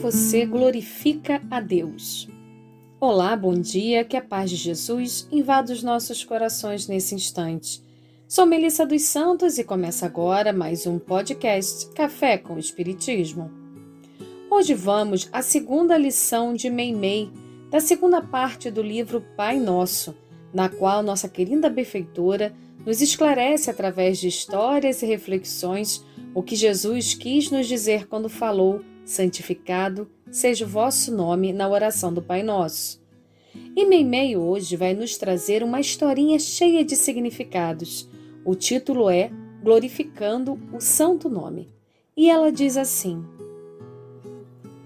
você glorifica a Deus? Olá, bom dia, que a paz de Jesus invada os nossos corações nesse instante. Sou Melissa dos Santos e começa agora mais um podcast Café com Espiritismo. Hoje vamos à segunda lição de Meimei, da segunda parte do livro Pai Nosso, na qual nossa querida benfeitora nos esclarece através de histórias e reflexões o que Jesus quis nos dizer quando falou: Santificado seja o vosso nome na oração do Pai Nosso. E Meimei hoje vai nos trazer uma historinha cheia de significados. O título é Glorificando o Santo Nome. E ela diz assim: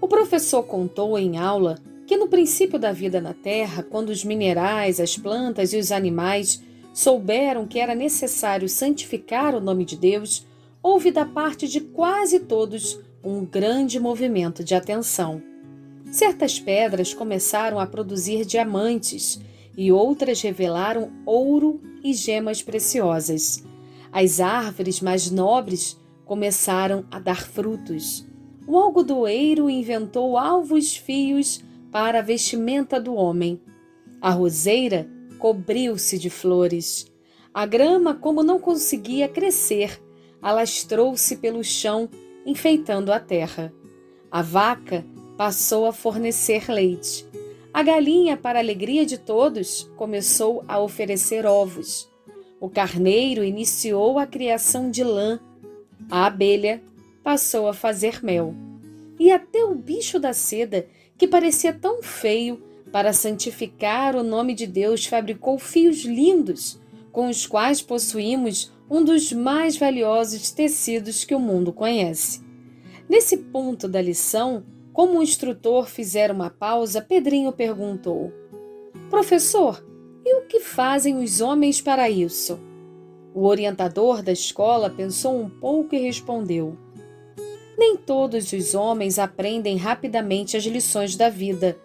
O professor contou em aula que no princípio da vida na Terra, quando os minerais, as plantas e os animais souberam que era necessário santificar o nome de Deus, houve da parte de quase todos um grande movimento de atenção. Certas pedras começaram a produzir diamantes e outras revelaram ouro e gemas preciosas. As árvores mais nobres começaram a dar frutos. O algodoeiro inventou alvos fios para a vestimenta do homem. A roseira cobriu-se de flores. A grama, como não conseguia crescer, alastrou-se pelo chão, enfeitando a terra. A vaca passou a fornecer leite. A galinha, para alegria de todos, começou a oferecer ovos. O carneiro iniciou a criação de lã. A abelha passou a fazer mel. E até o bicho da seda, que parecia tão feio, para santificar o nome de Deus, fabricou fios lindos, com os quais possuímos um dos mais valiosos tecidos que o mundo conhece. Nesse ponto da lição, como o instrutor fizera uma pausa, Pedrinho perguntou: Professor, e o que fazem os homens para isso? O orientador da escola pensou um pouco e respondeu: Nem todos os homens aprendem rapidamente as lições da vida,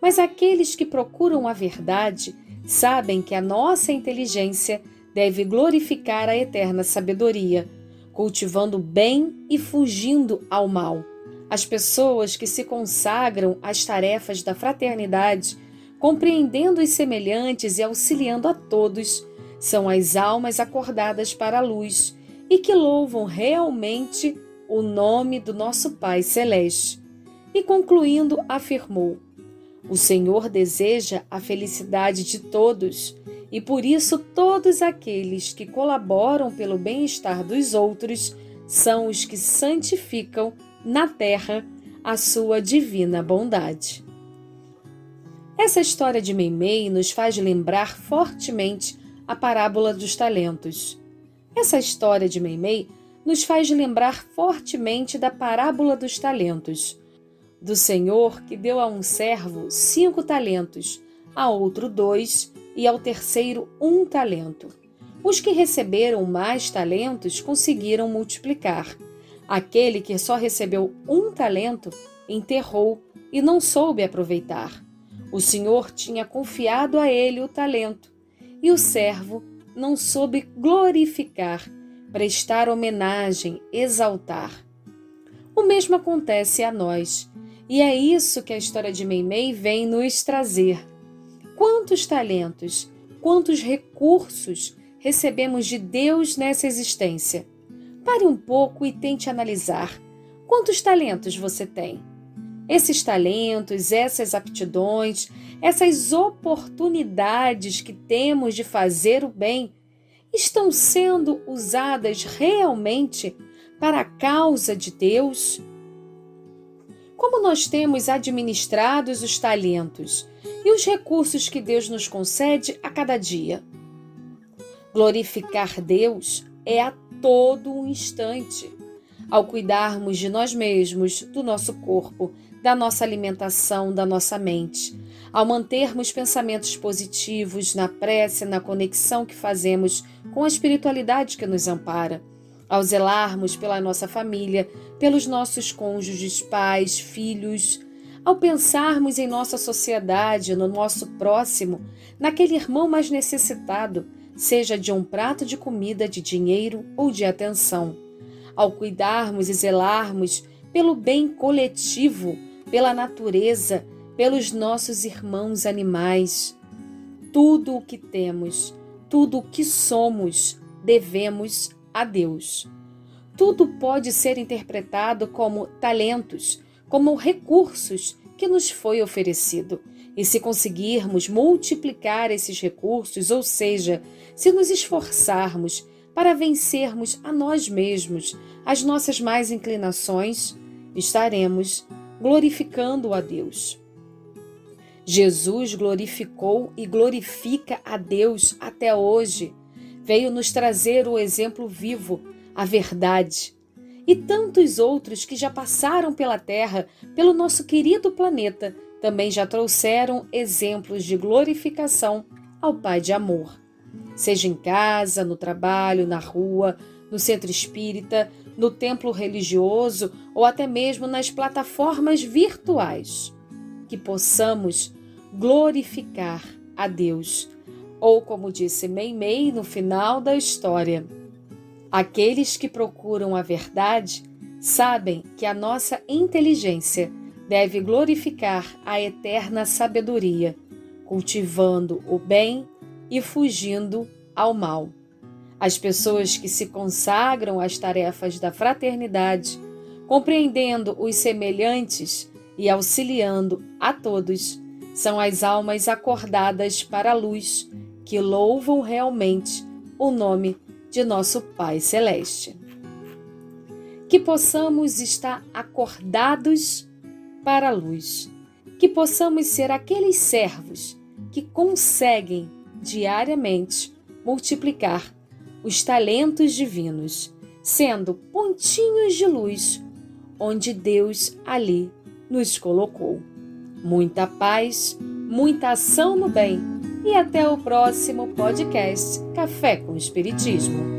mas aqueles que procuram a verdade sabem que a nossa inteligência deve glorificar a eterna sabedoria, cultivando o bem e fugindo ao mal. As pessoas que se consagram às tarefas da fraternidade, compreendendo os semelhantes e auxiliando a todos, são as almas acordadas para a luz e que louvam realmente o nome do nosso Pai Celeste. E concluindo, afirmou: O Senhor deseja a felicidade de todos e por isso todos aqueles que colaboram pelo bem-estar dos outros são os que santificam na terra a sua divina bondade. Essa história de Meimei nos faz lembrar fortemente a parábola dos talentos. Essa história de Meimei nos faz lembrar fortemente da parábola dos talentos, do Senhor que deu a um servo cinco talentos, a outro dois e ao terceiro um talento. Os que receberam mais talentos conseguiram multiplicar. Aquele que só recebeu um talento enterrou e não soube aproveitar. O Senhor tinha confiado a ele o talento e o servo não soube glorificar, prestar homenagem, exaltar. O mesmo acontece a nós, e é isso que a história de Meimei vem nos trazer. Quantos talentos, quantos recursos recebemos de Deus nessa existência? Pare um pouco e tente analisar. Quantos talentos você tem? Esses talentos, essas aptidões, essas oportunidades que temos de fazer o bem estão sendo usadas realmente para a causa de Deus? Como nós temos administrados os talentos e os recursos que Deus nos concede a cada dia? Glorificar Deus é a todo um instante. Ao cuidarmos de nós mesmos, do nosso corpo, da nossa alimentação, da nossa mente, ao mantermos pensamentos positivos na prece, na conexão que fazemos com a espiritualidade que nos ampara ao zelarmos pela nossa família, pelos nossos cônjuges, pais, filhos, ao pensarmos em nossa sociedade, no nosso próximo, naquele irmão mais necessitado, seja de um prato de comida, de dinheiro ou de atenção, ao cuidarmos e zelarmos pelo bem coletivo, pela natureza, pelos nossos irmãos animais. Tudo o que temos, tudo o que somos, devemos a Deus. Tudo pode ser interpretado como talentos, como recursos que nos foi oferecido. E se conseguirmos multiplicar esses recursos, ou seja, se nos esforçarmos para vencermos a nós mesmos, as nossas mais inclinações, estaremos glorificando a Deus. Jesus glorificou e glorifica a Deus até hoje. Veio nos trazer o exemplo vivo, a verdade. E tantos outros que já passaram pela Terra, pelo nosso querido planeta, também já trouxeram exemplos de glorificação ao Pai de amor. Seja em casa, no trabalho, na rua, no centro espírita, no templo religioso ou até mesmo nas plataformas virtuais. Que possamos glorificar a Deus. Ou, como disse Meimei no final da história, aqueles que procuram a verdade sabem que a nossa inteligência deve glorificar a eterna sabedoria, cultivando o bem e fugindo ao mal. As pessoas que se consagram às tarefas da fraternidade, compreendendo os semelhantes e auxiliando a todos, são as almas acordadas para a luz que louvam realmente o nome de nosso Pai Celeste. Que possamos estar acordados para a luz, que possamos ser aqueles servos que conseguem diariamente multiplicar os talentos divinos, sendo pontinhos de luz onde Deus ali nos colocou. Muita paz, muita ação no bem e até o próximo podcast Café com Espiritismo.